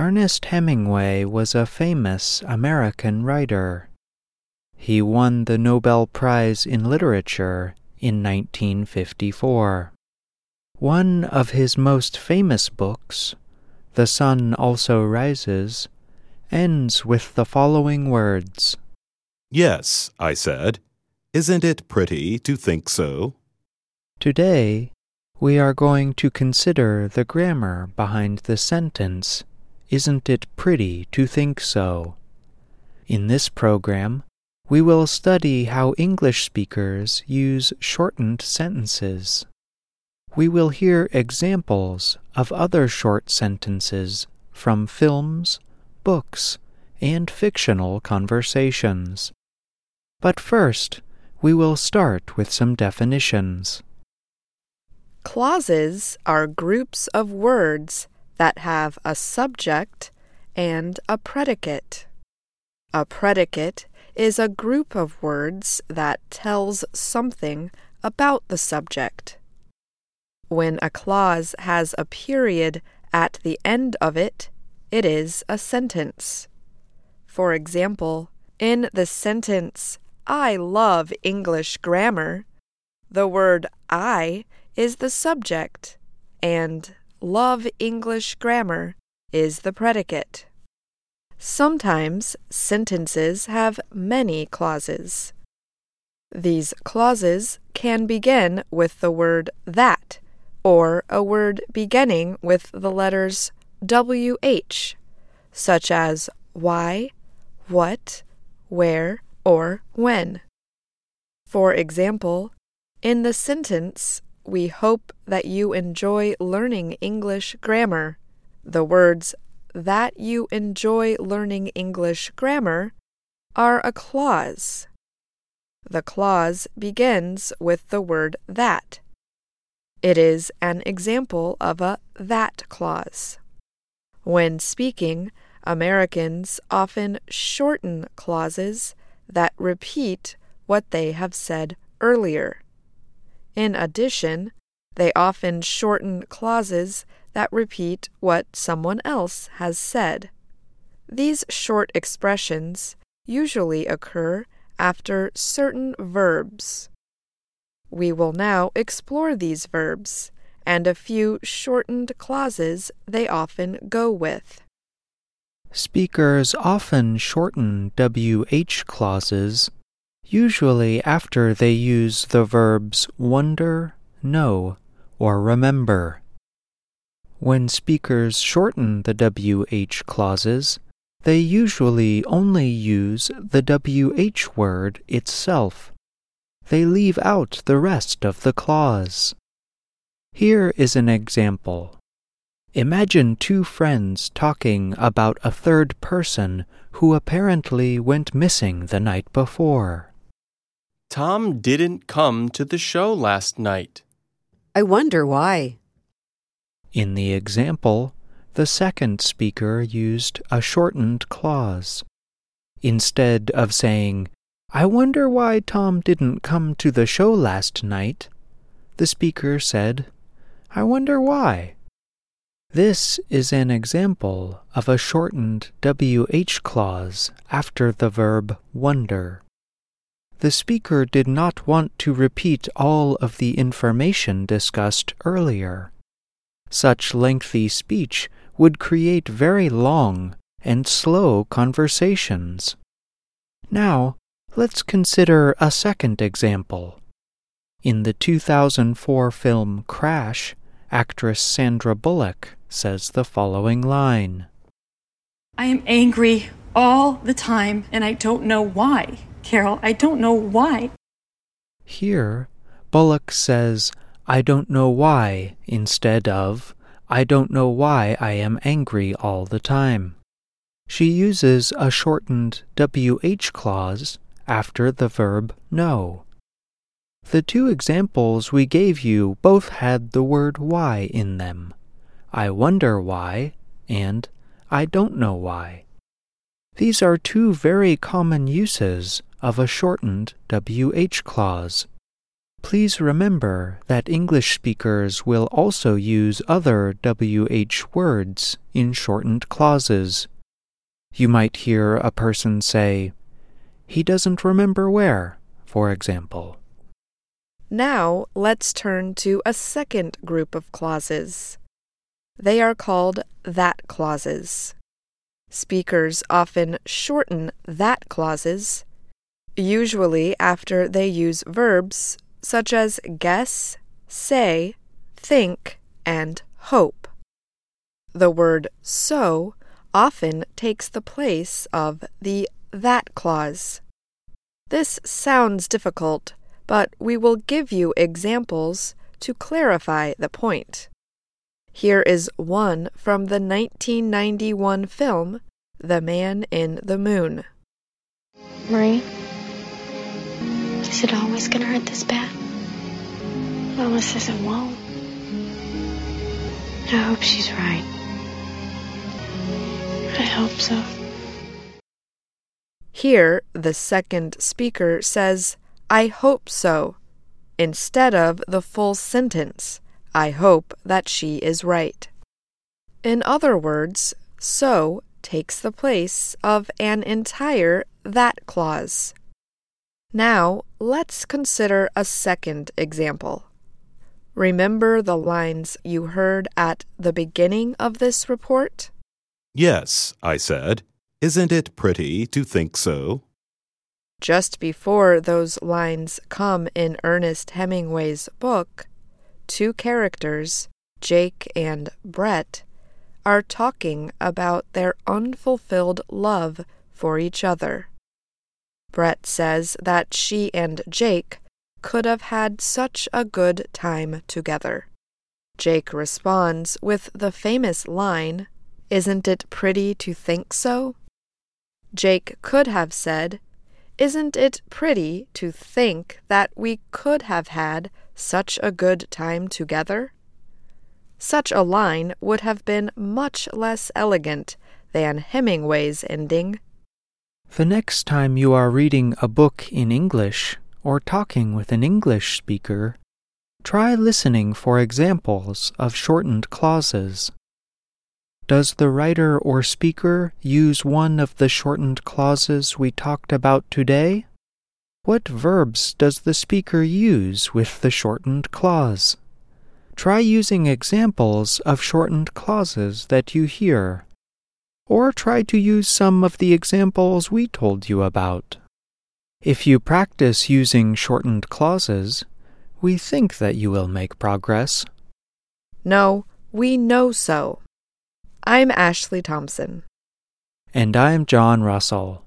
Ernest Hemingway was a famous American writer. He won the Nobel Prize in Literature in 1954. One of his most famous books, The Sun Also Rises, ends with the following words Yes, I said. Isn't it pretty to think so? Today, we are going to consider the grammar behind the sentence, Isn't it pretty to think so? In this program, we will study how English speakers use shortened sentences. We will hear examples of other short sentences from films, books, and fictional conversations. But first, we will start with some definitions. Clauses are groups of words that have a subject and a predicate. A predicate is a group of words that tells something about the subject. When a clause has a period at the end of it, it is a sentence. For example, in the sentence, I love English grammar, the word I is the subject and love English grammar is the predicate. Sometimes sentences have many clauses. These clauses can begin with the word that or a word beginning with the letters WH, such as why, what, where, or when. For example, in the sentence, we hope that you enjoy learning English grammar. The words that you enjoy learning English grammar are a clause. The clause begins with the word that. It is an example of a that clause. When speaking, Americans often shorten clauses that repeat what they have said earlier. In addition, they often shorten clauses that repeat what someone else has said. These short expressions usually occur after certain verbs. We will now explore these verbs and a few shortened clauses they often go with. Speakers often shorten WH clauses, usually after they use the verbs wonder, know, or remember. When speakers shorten the WH clauses, they usually only use the WH word itself. They leave out the rest of the clause. Here is an example. Imagine two friends talking about a third person who apparently went missing the night before. Tom didn't come to the show last night. I wonder why. In the example, the second speaker used a shortened clause. Instead of saying, I wonder why Tom didn't come to the show last night, the speaker said, I wonder why. This is an example of a shortened WH clause after the verb wonder. The speaker did not want to repeat all of the information discussed earlier. Such lengthy speech would create very long and slow conversations. Now, let's consider a second example. In the 2004 film Crash, actress Sandra Bullock says the following line I am angry all the time, and I don't know why. Carol, I don't know why. Here, Bullock says, I don't know why, instead of, I don't know why I am angry all the time. She uses a shortened WH clause after the verb know. The two examples we gave you both had the word why in them. I wonder why and I don't know why. These are two very common uses of a shortened WH clause. Please remember that English speakers will also use other WH words in shortened clauses. You might hear a person say, He doesn't remember where, for example. Now let's turn to a second group of clauses. They are called that clauses. Speakers often shorten that clauses, usually after they use verbs such as guess, say, think, and hope. The word so often takes the place of the that clause. This sounds difficult, but we will give you examples to clarify the point. Here is one from the 1991 film The Man in the Moon. Marie, is it always going to hurt this bad? Mama says it won't. I hope she's right. I hope so. Here, the second speaker says, I hope so, instead of the full sentence, I hope that she is right. In other words, so takes the place of an entire that clause. Now, let's consider a second example. Remember the lines you heard at the beginning of this report? Yes, I said. Isn't it pretty to think so? Just before those lines come in Ernest Hemingway's book, two characters, Jake and Brett, are talking about their unfulfilled love for each other. Brett says that she and Jake could have had such a good time together. Jake responds with the famous line, Isn't it pretty to think so? Jake could have said, Isn't it pretty to think that we could have had such a good time together? Such a line would have been much less elegant than Hemingway's ending. The next time you are reading a book in English or talking with an English speaker, try listening for examples of shortened clauses. Does the writer or speaker use one of the shortened clauses we talked about today? What verbs does the speaker use with the shortened clause? Try using examples of shortened clauses that you hear or try to use some of the examples we told you about. If you practice using shortened clauses, we think that you will make progress. No, we know so. I'm Ashley Thompson. And I'm John Russell.